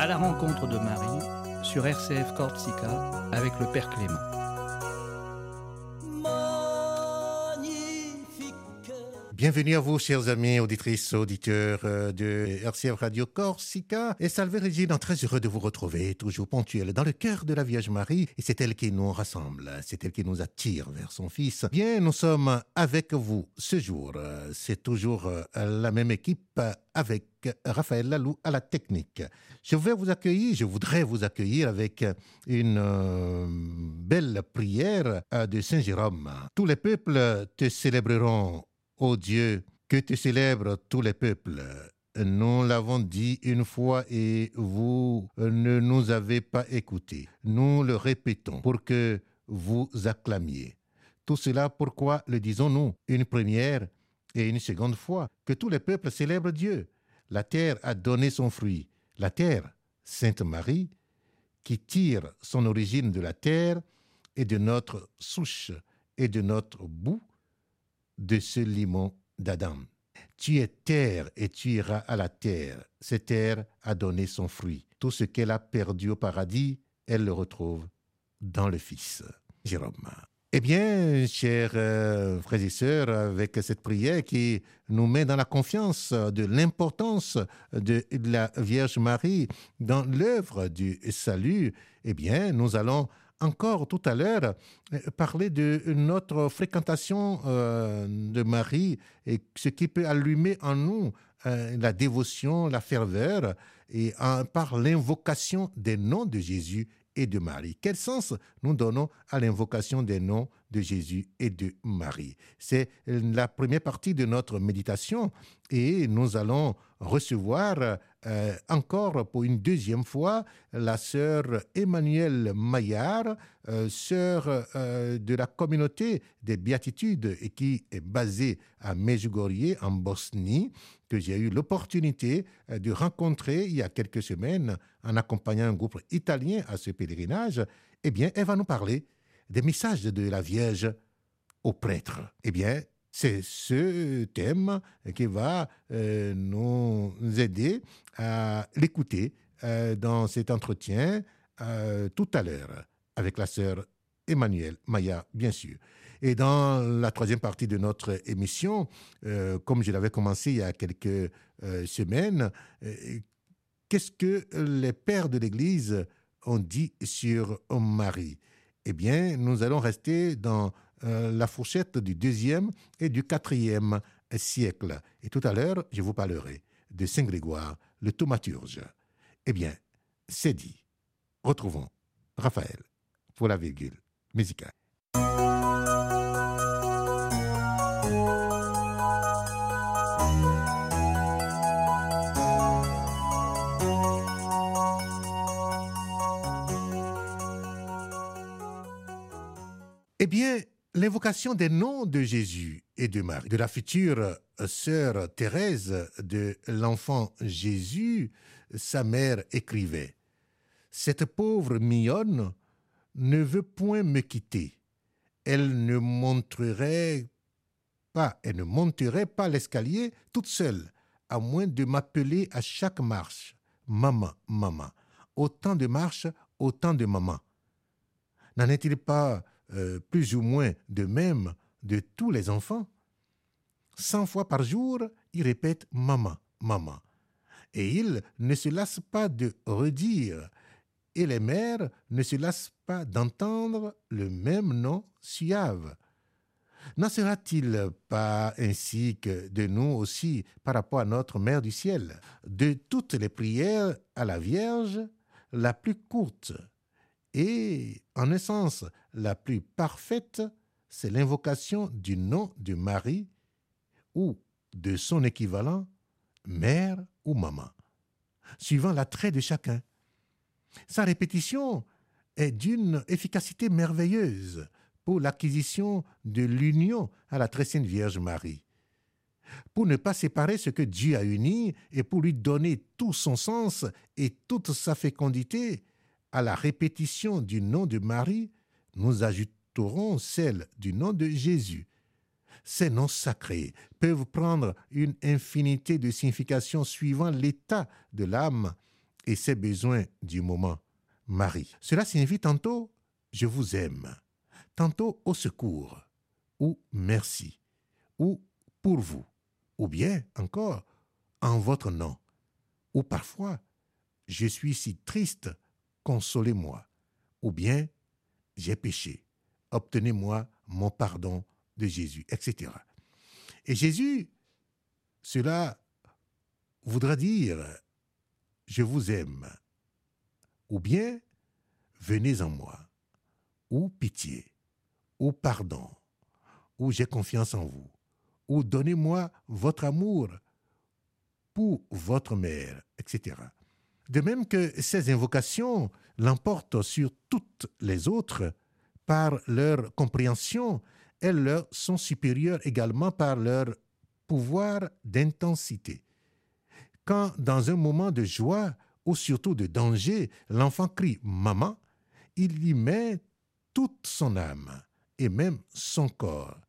À la rencontre de Marie sur RCF Corsica avec le Père Clément. Bienvenue à vous, chers amis, auditrices, auditeurs euh, de RCF Radio Corsica. Et Salve Régine, très heureux de vous retrouver, toujours ponctuel dans le cœur de la Vierge Marie. Et c'est elle qui nous rassemble, c'est elle qui nous attire vers son Fils. Bien, nous sommes avec vous ce jour. C'est toujours euh, la même équipe avec Raphaël Lalou à la technique. Je vais vous accueillir, je voudrais vous accueillir avec une euh, belle prière de Saint Jérôme. Tous les peuples te célébreront Ô Dieu, que te célèbrent tous les peuples. Nous l'avons dit une fois et vous ne nous avez pas écoutés. Nous le répétons pour que vous acclamiez. Tout cela, pourquoi le disons-nous? Une première et une seconde fois que tous les peuples célèbrent Dieu. La terre a donné son fruit. La terre, Sainte Marie, qui tire son origine de la terre et de notre souche et de notre bout, de ce limon d'Adam. Tu es terre et tu iras à la terre. Cette terre a donné son fruit. Tout ce qu'elle a perdu au paradis, elle le retrouve dans le Fils. Jérôme. Eh bien, chers euh, frères et sœurs, avec cette prière qui nous met dans la confiance de l'importance de la Vierge Marie dans l'œuvre du salut, eh bien, nous allons encore tout à l'heure euh, parler de notre fréquentation euh, de Marie et ce qui peut allumer en nous euh, la dévotion, la ferveur, et par l'invocation des noms de Jésus et de Marie. Quel sens nous donnons à l'invocation des noms de Jésus et de Marie? C'est la première partie de notre méditation et nous allons recevoir euh, encore pour une deuxième fois la sœur Emmanuelle Maillard, euh, sœur euh, de la communauté des béatitudes et qui est basée à Medjugorje en Bosnie, que j'ai eu l'opportunité de rencontrer il y a quelques semaines en accompagnant un groupe italien à ce pèlerinage. Eh bien, elle va nous parler des messages de la Vierge aux prêtres. Eh bien, c'est ce thème qui va euh, nous aider à l'écouter euh, dans cet entretien euh, tout à l'heure avec la sœur Emmanuel Maya, bien sûr. Et dans la troisième partie de notre émission, comme je l'avais commencé il y a quelques semaines, qu'est-ce que les pères de l'Église ont dit sur Marie? Eh bien, nous allons rester dans euh, la fourchette du deuxième et du quatrième siècle. Et tout à l'heure, je vous parlerai de Saint Grégoire, le thaumaturge. Eh bien, c'est dit. Retrouvons Raphaël pour la virgule musicale. Bien, L'invocation des noms de Jésus et de Marie, de la future sœur Thérèse de l'enfant Jésus, sa mère écrivait Cette pauvre mignonne ne veut point me quitter. Elle ne monterait pas, elle ne monterait pas l'escalier toute seule, à moins de m'appeler à chaque marche Maman, maman. Autant de marches, autant de maman. N'en est-il pas euh, plus ou moins de même de tous les enfants. Cent fois par jour, il répète maman, maman. Et il ne se lasse pas de redire, et les mères ne se lassent pas d'entendre le même nom suave. N'en sera-t-il pas ainsi que de nous aussi par rapport à notre Mère du ciel? De toutes les prières à la Vierge, la plus courte et, en essence, la plus parfaite, c'est l'invocation du nom de Marie ou de son équivalent, mère ou maman, suivant l'attrait de chacun. Sa répétition est d'une efficacité merveilleuse pour l'acquisition de l'union à la très sainte Vierge Marie. Pour ne pas séparer ce que Dieu a uni et pour lui donner tout son sens et toute sa fécondité, à la répétition du nom de Marie, nous ajouterons celle du nom de Jésus. Ces noms sacrés peuvent prendre une infinité de significations suivant l'état de l'âme et ses besoins du moment. Marie. Cela signifie tantôt je vous aime, tantôt au secours, ou merci, ou pour vous, ou bien encore en votre nom, ou parfois je suis si triste, consolez-moi, ou bien j'ai péché, obtenez-moi mon pardon de Jésus, etc. Et Jésus, cela voudra dire je vous aime, ou bien venez en moi, ou pitié, ou pardon, ou j'ai confiance en vous, ou donnez-moi votre amour pour votre mère, etc. De même que ces invocations l'emportent sur toutes les autres par leur compréhension, elles leur sont supérieures également par leur pouvoir d'intensité. Quand dans un moment de joie ou surtout de danger, l'enfant crie Maman, il y met toute son âme et même son corps,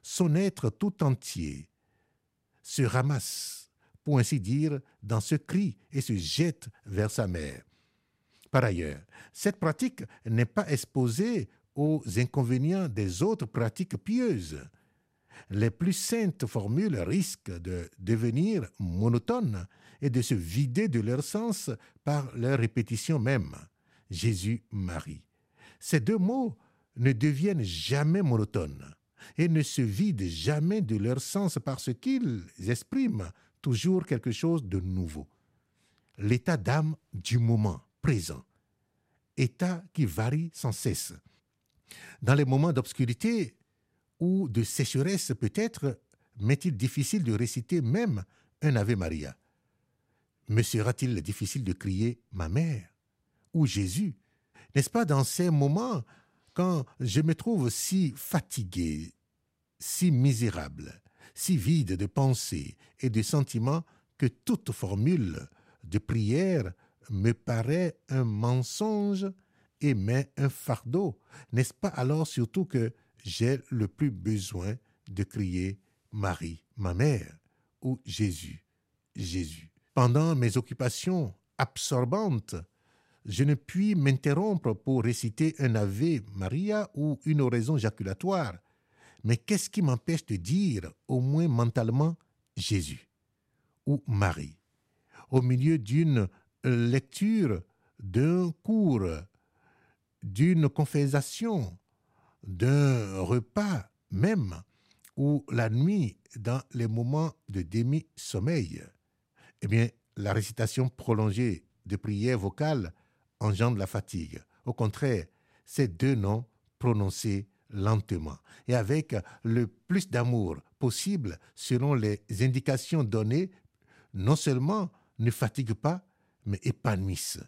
son être tout entier, se ramasse, pour ainsi dire, dans ce cri et se jette vers sa mère. Par ailleurs, cette pratique n'est pas exposée aux inconvénients des autres pratiques pieuses. Les plus saintes formules risquent de devenir monotones et de se vider de leur sens par leur répétition même. Jésus-Marie. Ces deux mots ne deviennent jamais monotones et ne se vident jamais de leur sens parce qu'ils expriment toujours quelque chose de nouveau. L'état d'âme du moment présent, état qui varie sans cesse. Dans les moments d'obscurité ou de sécheresse peut-être, m'est-il difficile de réciter même un Ave Maria Me sera-t-il difficile de crier ma mère ou Jésus? N'est-ce pas dans ces moments quand je me trouve si fatigué, si misérable, si vide de pensée et de sentiments que toute formule de prière me paraît un mensonge et met un fardeau. N'est-ce pas alors surtout que j'ai le plus besoin de crier Marie, ma mère, ou Jésus, Jésus. Pendant mes occupations absorbantes, je ne puis m'interrompre pour réciter un Ave Maria ou une oraison jaculatoire. Mais qu'est-ce qui m'empêche de dire, au moins mentalement, Jésus ou Marie? Au milieu d'une lecture, d'un cours, d'une confessation, d'un repas même, ou la nuit dans les moments de demi-sommeil? Eh bien, la récitation prolongée de prières vocales engendre la fatigue. Au contraire, ces deux noms prononcés lentement et avec le plus d'amour possible selon les indications données, non seulement ne fatiguent pas, mais épanouissent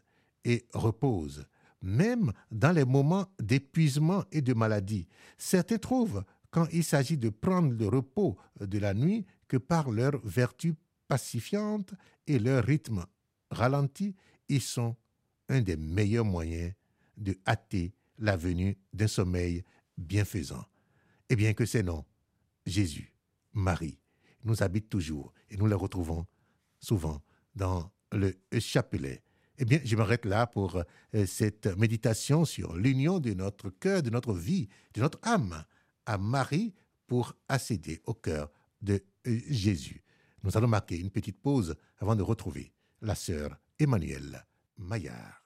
et reposent, même dans les moments d'épuisement et de maladie. Certains trouvent, quand il s'agit de prendre le repos de la nuit, que par leur vertu pacifiante et leur rythme ralenti, ils sont un des meilleurs moyens de hâter la venue d'un sommeil bienfaisant. Et bien que ces noms, Jésus, Marie, nous habitent toujours et nous les retrouvons souvent dans le chapelet. Eh bien, je m'arrête là pour euh, cette méditation sur l'union de notre cœur, de notre vie, de notre âme à Marie pour accéder au cœur de euh, Jésus. Nous allons marquer une petite pause avant de retrouver la sœur Emmanuelle. Maillard.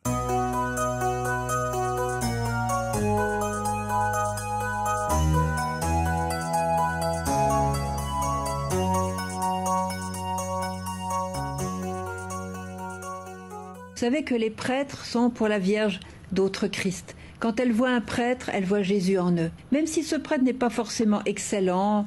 Vous savez que les prêtres sont pour la Vierge d'autres Christ. Quand elle voit un prêtre, elle voit Jésus en eux. Même si ce prêtre n'est pas forcément excellent,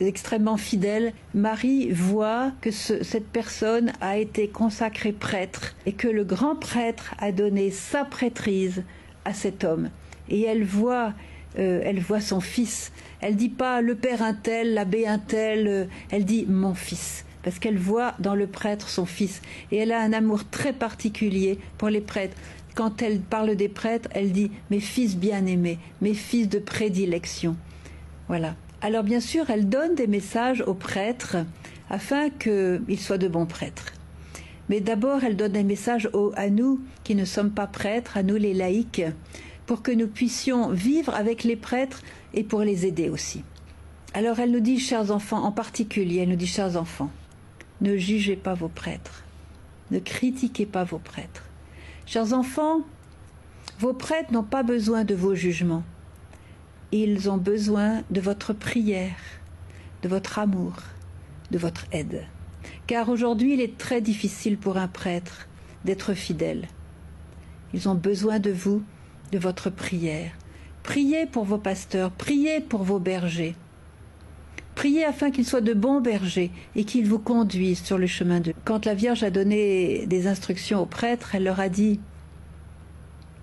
extrêmement fidèle, Marie voit que cette personne a été consacrée prêtre et que le grand prêtre a donné sa prêtrise à cet homme. Et elle voit, euh, elle voit son fils. Elle dit pas le père un tel, l'abbé un tel, euh, elle dit mon fils parce qu'elle voit dans le prêtre son fils. Et elle a un amour très particulier pour les prêtres quand elle parle des prêtres, elle dit mes fils bien-aimés, mes fils de prédilection. Voilà. Alors bien sûr, elle donne des messages aux prêtres afin qu'ils soient de bons prêtres. Mais d'abord, elle donne un message à nous qui ne sommes pas prêtres, à nous les laïcs, pour que nous puissions vivre avec les prêtres et pour les aider aussi. Alors elle nous dit, chers enfants, en particulier, elle nous dit, chers enfants, ne jugez pas vos prêtres, ne critiquez pas vos prêtres. Chers enfants, vos prêtres n'ont pas besoin de vos jugements. Ils ont besoin de votre prière, de votre amour, de votre aide. Car aujourd'hui, il est très difficile pour un prêtre d'être fidèle. Ils ont besoin de vous, de votre prière. Priez pour vos pasteurs, priez pour vos bergers. Priez afin qu'ils soient de bons bergers et qu'ils vous conduisent sur le chemin de. Quand la Vierge a donné des instructions aux prêtres, elle leur a dit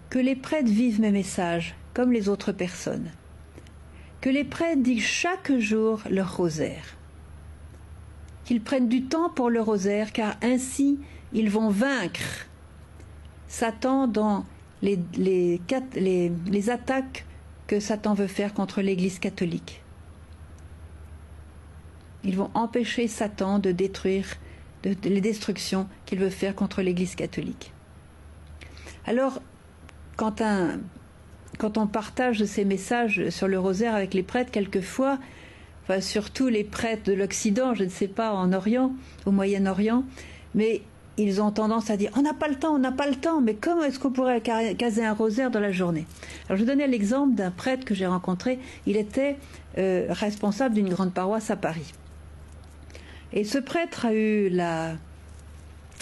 que les prêtres vivent mes messages comme les autres personnes, que les prêtres disent chaque jour leur rosaire, qu'ils prennent du temps pour le rosaire, car ainsi ils vont vaincre Satan dans les, attaques que Satan veut faire contre l'Église catholique. Ils vont empêcher Satan de détruire les destructions qu'il veut faire contre l'Église catholique. Alors, quand, on partage ces messages sur le rosaire avec les prêtres, quelquefois, surtout les prêtres de l'Occident, je ne sais pas, en Orient, au Moyen-Orient, mais ils ont tendance à dire on n'a pas le temps, on n'a pas le temps, mais comment est-ce qu'on pourrait caser un rosaire dans la journée? Alors je donnais l'exemple d'un prêtre que j'ai rencontré, il était euh, responsable d'une grande paroisse à Paris. Et ce prêtre a eu la,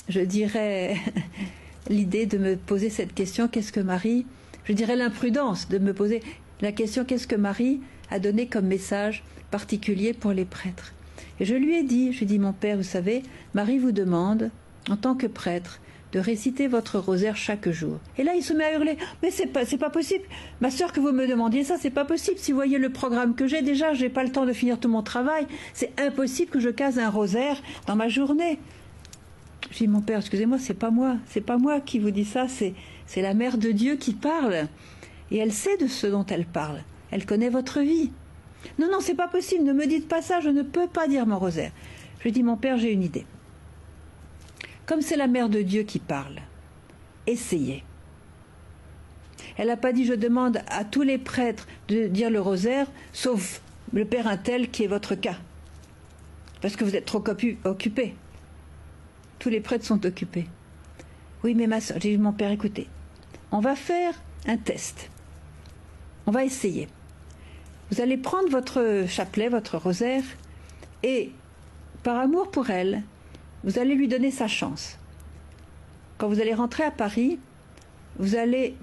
je dirais, l'idée de me poser cette question qu'est-ce que Marie, je dirais l'imprudence de me poser la question qu'est-ce que Marie a donné comme message particulier pour les prêtres. Et je lui ai dit, je lui ai dit mon père, vous savez, Marie vous demande en tant que prêtre, de réciter votre rosaire chaque jour. Et là, il se met à hurler. Mais c'est pas, c'est pas possible. Ma sœur, que vous me demandiez ça, c'est pas possible. Si vous voyez le programme que j'ai, déjà, j'ai pas le temps de finir tout mon travail. C'est impossible que je case un rosaire dans ma journée. Je dis, mon père, excusez-moi, c'est pas moi. C'est pas moi qui vous dis ça. C'est, c'est la mère de Dieu qui parle. Et elle sait de ce dont elle parle. Elle connaît votre vie. Non, non, c'est pas possible. Ne me dites pas ça. Je ne peux pas dire mon rosaire. Je dis, mon père, j'ai une idée. Comme c'est la mère de Dieu qui parle, essayez. Elle n'a pas dit je demande à tous les prêtres de dire le rosaire, sauf le Père Intel qui est votre cas. Parce que vous êtes trop occupé. Tous les prêtres sont occupés. Oui, mais ma soeur, j'ai dit mon père, écoutez, on va faire un test. On va essayer. Vous allez prendre votre chapelet, votre rosaire, et par amour pour elle, vous allez lui donner sa chance. Quand vous allez rentrer à Paris, vous allez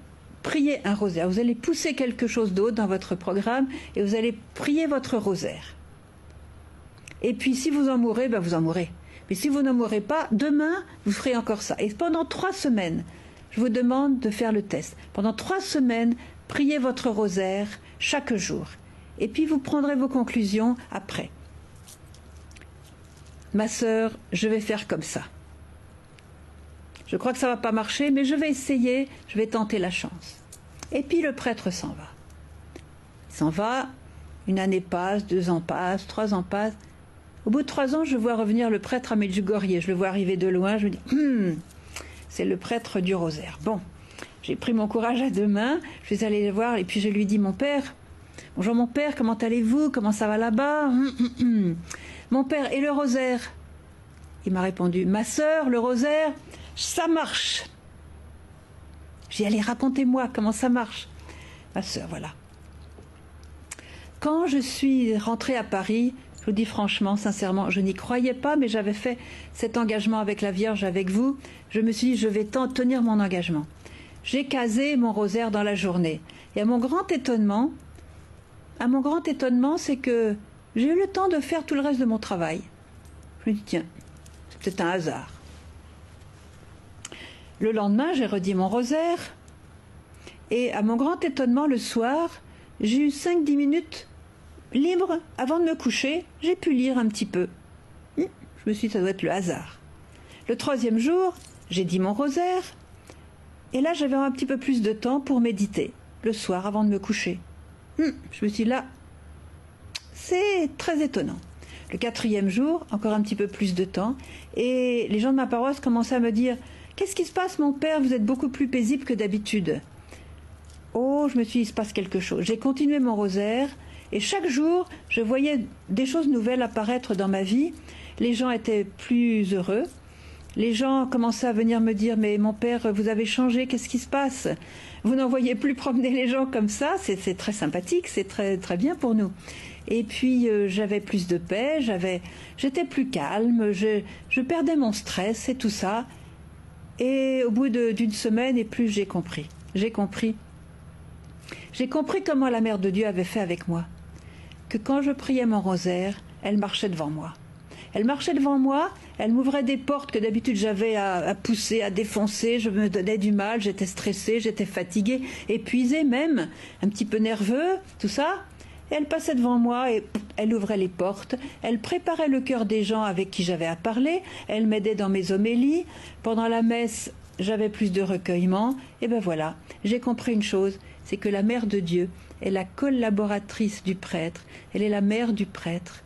prier un rosaire, vous allez pousser quelque chose d'autre dans votre programme et vous allez prier votre rosaire. Et puis si vous en mourrez, ben vous en mourrez. Mais si vous n'en mourrez pas, demain, vous ferez encore ça. Et pendant trois semaines, je vous demande de faire le test. Pendant trois semaines, priez votre rosaire chaque jour. Et puis vous prendrez vos conclusions après ma sœur, je vais faire comme ça. Je crois que ça va pas marcher, mais je vais essayer, je vais tenter la chance. Et puis le prêtre s'en va. Il s'en va, une année passe, deux ans passent, trois ans passent. Au bout de trois ans, je vois revenir le prêtre à Medjugorje. Je le vois arriver de loin, je me dis, hum, c'est le prêtre du rosaire. Bon, j'ai pris mon courage à deux mains, je suis allée le voir et puis je lui dis, mon père, bonjour mon père, comment allez-vous? Comment ça va là-bas? Hum, hum, mon père, et le rosaire Il m'a répondu Ma sœur, le rosaire, ça marche. J'ai allé racontez-moi comment ça marche. Ma sœur, voilà. Quand je suis rentrée à Paris, je vous dis franchement, sincèrement, je n'y croyais pas, mais j'avais fait cet engagement avec la Vierge, avec vous. Je me suis dit, je vais tenir mon engagement. J'ai casé mon rosaire dans la journée. Et à mon grand étonnement, à mon grand étonnement, c'est que j'ai eu le temps de faire tout le reste de mon travail. Je me dis, tiens, c'est peut-être un hasard. Le lendemain, j'ai redit mon rosaire. Et à mon grand étonnement, le soir, j'ai eu 5-10 minutes libres avant de me coucher. J'ai pu lire un petit peu. Hmm, je me suis dit, ça doit être le hasard. Le troisième jour, j'ai dit mon rosaire. Et là, j'avais un petit peu plus de temps pour méditer, le soir avant de me coucher. Hmm, je me suis dit, là, c'est très étonnant. Le quatrième jour, encore un petit peu plus de temps, et les gens de ma paroisse commençaient à me dire Qu'est-ce qui se passe, mon père? Vous êtes beaucoup plus paisible que d'habitude. Oh, je me suis dit, il se passe quelque chose. J'ai continué mon rosaire, et chaque jour, je voyais des choses nouvelles apparaître dans ma vie. Les gens étaient plus heureux. Les gens commençaient à venir me dire Mais mon père, vous avez changé, qu'est-ce qui se passe? Vous n'envoyez plus promener les gens comme ça, c'est très sympathique, c'est très, très bien pour nous. Et puis euh, j'avais plus de paix, j'avais, j'étais plus calme, je, je perdais mon stress et tout ça. Et au bout d'une semaine et plus, j'ai compris. J'ai compris. J'ai compris comment la Mère de Dieu avait fait avec moi. Que quand je priais mon rosaire, elle marchait devant moi. Elle marchait devant moi, elle m'ouvrait des portes que d'habitude j'avais à, pousser, à défoncer, je me donnais du mal, j'étais stressée, j'étais fatiguée, épuisée même, un petit peu nerveux, tout ça. Elle passait devant moi et elle ouvrait les portes, elle préparait le cœur des gens avec qui j'avais à parler, elle m'aidait dans mes homélies. Pendant la messe, j'avais plus de recueillement, et ben voilà, j'ai compris une chose, c'est que la mère de Dieu est la collaboratrice du prêtre, elle est la mère du prêtre.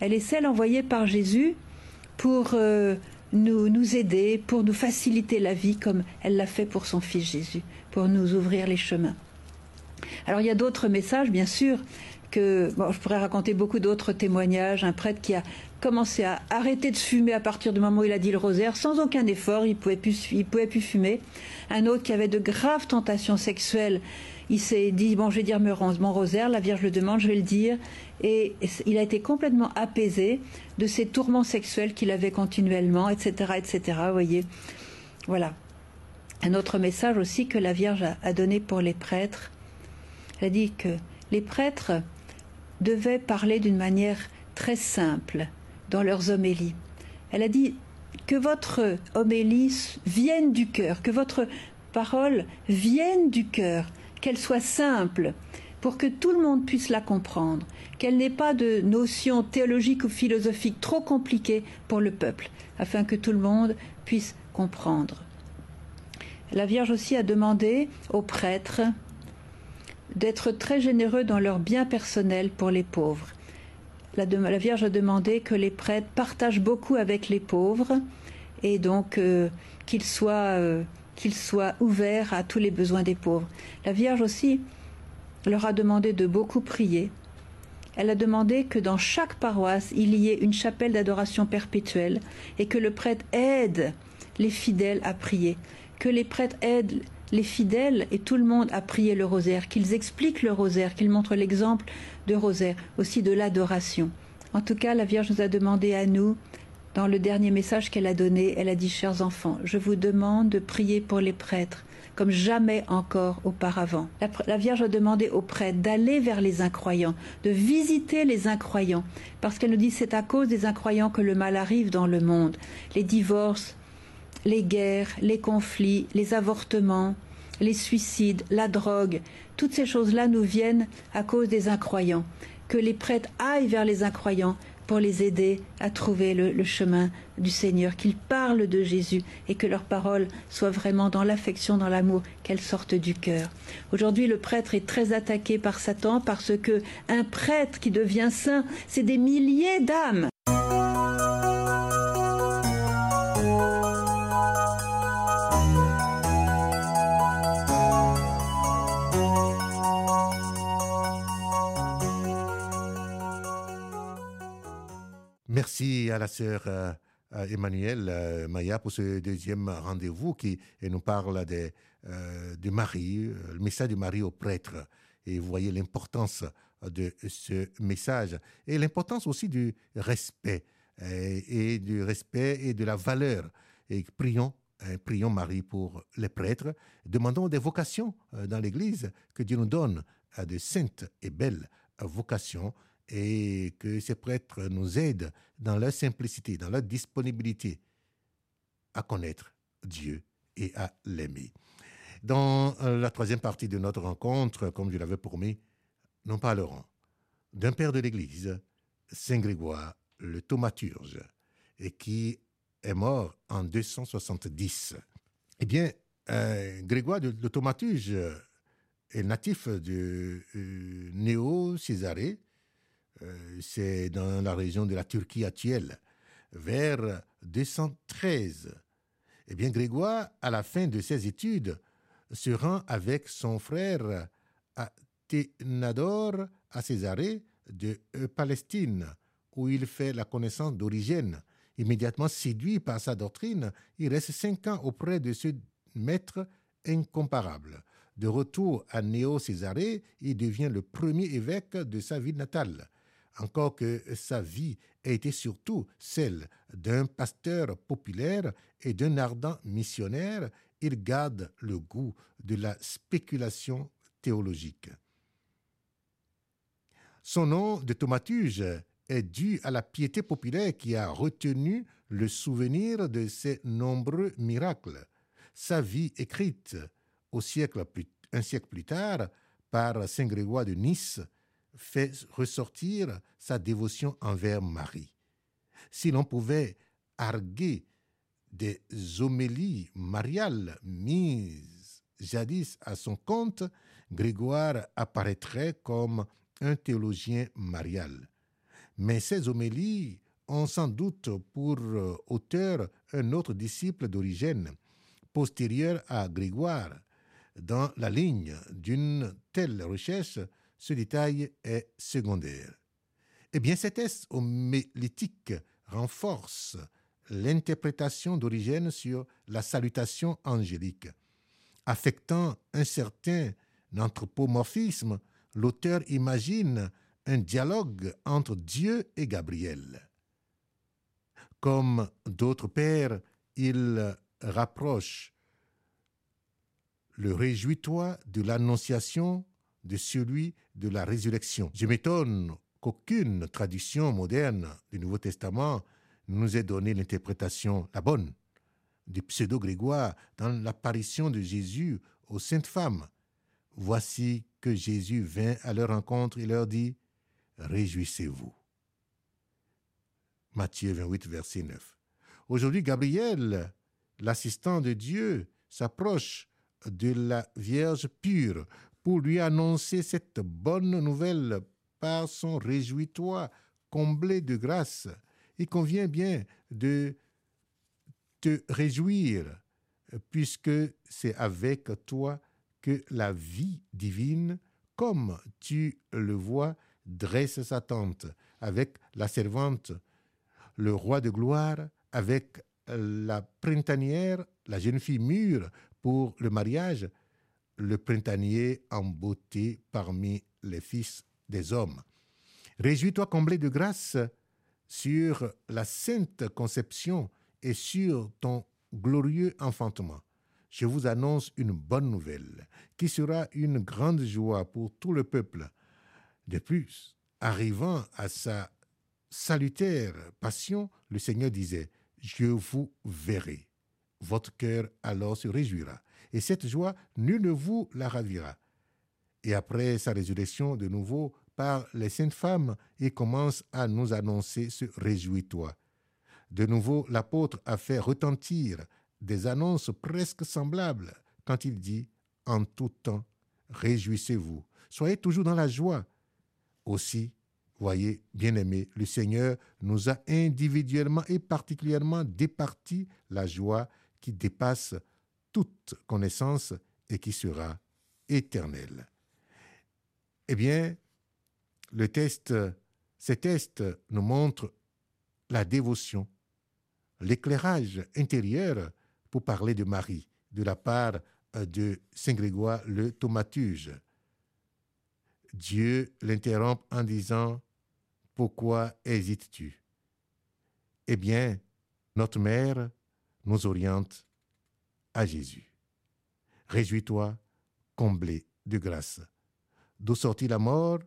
Elle est celle envoyée par Jésus pour euh, nous, nous aider, pour nous faciliter la vie comme elle l'a fait pour son fils Jésus, pour nous ouvrir les chemins. Alors il y a d'autres messages, bien sûr, que je pourrais raconter beaucoup d'autres témoignages. Un prêtre qui a commencé à arrêter de fumer à partir du moment où il a dit le rosaire, sans aucun effort, il pouvait plus, il pouvait plus fumer. Un autre qui avait de graves tentations sexuelles, il s'est dit bon, je vais dire mon rosaire, la Vierge le demande, je vais le dire, et il a été complètement apaisé de ces tourments sexuels qu'il avait continuellement, etc., etc. Vous voyez, voilà. Un autre message aussi que la Vierge a donné pour les prêtres. Elle a dit que les prêtres devaient parler d'une manière très simple dans leurs homélies. Elle a dit que votre homélie vienne du cœur, que votre parole vienne du cœur, qu'elle soit simple, pour que tout le monde puisse la comprendre, qu'elle n'ait pas de notions théologiques ou philosophiques trop compliquées pour le peuple, afin que tout le monde puisse comprendre. La Vierge aussi a demandé aux prêtres d'être très généreux dans leur bien personnel pour les pauvres. La, Vierge a demandé que les prêtres partagent beaucoup avec les pauvres et donc euh, qu'ils soient, euh, soient ouverts à tous les besoins des pauvres. La Vierge aussi leur a demandé de beaucoup prier. Elle a demandé que dans chaque paroisse, il y ait une chapelle d'adoration perpétuelle et que le prêtre aide les fidèles à prier, que les prêtres aident les fidèles et tout le monde à prier le rosaire, qu'ils expliquent le rosaire, qu'ils montrent l'exemple de rosaire, aussi de l'adoration. En tout cas, la Vierge nous a demandé à nous, dans le dernier message qu'elle a donné, elle a dit, chers enfants, je vous demande de prier pour les prêtres comme jamais encore auparavant. La, Vierge a demandé aux prêtres d'aller vers les incroyants, de visiter les incroyants, parce qu'elle nous dit c'est à cause des incroyants que le mal arrive dans le monde. Les divorces, les guerres, les conflits, les avortements, les suicides, la drogue, toutes ces choses-là nous viennent à cause des incroyants. Que les prêtres aillent vers les incroyants pour les aider à trouver le, chemin du Seigneur, qu'ils parlent de Jésus et que leurs paroles soient vraiment dans l'affection, dans l'amour, qu'elles sortent du cœur. Aujourd'hui, le prêtre est très attaqué par Satan parce que un prêtre qui devient saint, c'est des milliers d'âmes Merci à la sœur euh, Emmanuel euh, Maya pour ce deuxième rendez-vous qui nous parle de, euh, Marie, le message de Marie au prêtre. Et vous voyez l'importance de ce message et l'importance aussi du respect et, du respect et de la valeur. Et prions prions Marie pour les prêtres. Demandons des vocations dans l'Église que Dieu nous donne de saintes et belles vocations et que ces prêtres nous aident dans leur simplicité, dans leur disponibilité à connaître Dieu et à l'aimer. Dans euh, la troisième partie de notre rencontre, comme je l'avais promis, nous parlerons d'un père de l'Église, Saint Grégoire le thaumaturge, et qui est mort en 270. Eh bien, euh, Grégoire le thaumaturge est natif de euh, Néo-Césarée, c'est dans la région de la Turquie actuelle, vers 213. Eh bien, Grégoire, à la fin de ses études, se rend avec son frère Athénadore à Césarée de Palestine, où il fait la connaissance d'Origène. Immédiatement séduit par sa doctrine, il reste cinq ans auprès de ce maître incomparable. De retour à Néo-Césarée, il devient le premier évêque de sa ville natale. Encore que sa vie ait été surtout celle d'un pasteur populaire et d'un ardent missionnaire, il garde le goût de la spéculation théologique. Son nom de thaumaturge est dû à la piété populaire qui a retenu le souvenir de ses nombreux miracles. Sa vie écrite un siècle plus tard par Saint Grégoire de Nice fait ressortir sa dévotion envers Marie. Si l'on pouvait arguer des homélies mariales mises jadis à son compte, Grégoire apparaîtrait comme un théologien marial. Mais ces homélies ont sans doute pour euh, auteur un autre disciple d'origine, postérieur à Grégoire. Dans la ligne d'une telle recherche, ce détail est secondaire. Eh bien, cet est homélitique renforce l'interprétation d'origine sur la salutation angélique. Affectant un certain anthropomorphisme, l'auteur imagine un dialogue entre Dieu et Gabriel. Comme d'autres pères, il rapproche le réjouis-toi de l'annonciation de celui de la résurrection. Je m'étonne qu'aucune tradition moderne du Nouveau Testament nous ait donné l'interprétation, la bonne, du pseudo-Grégoire dans l'apparition de Jésus aux saintes femmes. Voici que Jésus vint à leur rencontre et leur dit Réjouissez-vous. Matthieu 28, verset 9. Aujourd'hui, Gabriel, l'assistant de Dieu, s'approche de la Vierge pure pour lui annoncer cette bonne nouvelle par son réjouis-toi comblé de grâce. Il convient bien de te réjouir, puisque c'est avec toi que la vie divine, comme tu le vois, dresse sa tente, avec la servante, le roi de gloire, avec la printanière, la jeune fille mûre pour le mariage, le printanier en beauté parmi les fils des hommes. Réjouis-toi comblé de grâce sur la sainte conception et sur ton glorieux enfantement. Je vous annonce une bonne nouvelle qui sera une grande joie pour tout le peuple. De plus, arrivant à sa salutaire passion, le Seigneur disait, Je vous verrai. Votre cœur alors se réjouira et cette joie, nul ne vous la ravira. Et après sa résurrection de nouveau par les saintes femmes, il commence à nous annoncer ce réjouis-toi. De nouveau, l'apôtre a fait retentir des annonces presque semblables quand il dit En tout temps, réjouissez-vous, soyez toujours dans la joie. Aussi, voyez, bien-aimés, le Seigneur nous a individuellement et particulièrement départi la joie qui dépasse toute connaissance et qui sera éternelle. Eh bien, le test, ces tests nous montrent la dévotion, l'éclairage intérieur pour parler de Marie de la part de Saint Grégoire le thaumaturge. Dieu l'interrompt en disant Pourquoi hésites-tu? Eh bien, notre mère nous oriente à Jésus. Réjouis-toi, comblé de grâce. D'où sortit la mort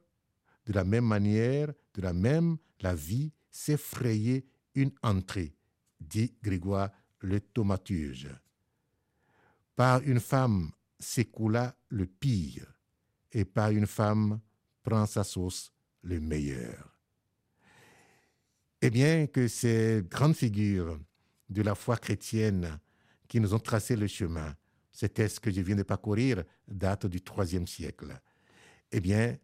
De la même manière, de la même, la vie s'est frayée une entrée, dit Grégoire le thaumaturge. Par une femme s'écoula le pire, et par une femme prend sa sauce le meilleur. Eh bien que ces grandes figures de la foi chrétienne qui nous ont tracé le chemin. Ce que je viens de parcourir, date du IIIe siècle. Eh bien,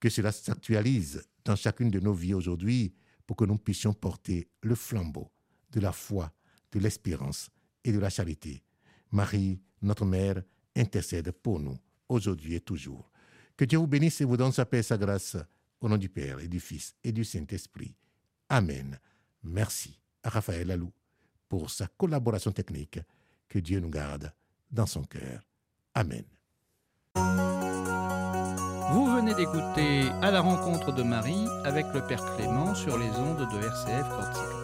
que cela s'actualise dans chacune de nos vies aujourd'hui pour que nous puissions porter le flambeau de la foi, de l'espérance et de la charité. Marie, notre Mère, intercède pour nous, aujourd'hui et toujours. Que Dieu vous bénisse et vous donne sa paix et sa grâce, au nom du Père et du Fils et du Saint-Esprit. Amen. Merci Raphaël Lalou pour sa collaboration technique. Que Dieu nous garde dans son cœur. Amen. Vous venez d'écouter À la rencontre de Marie avec le Père Clément sur les ondes de RCF Corsica.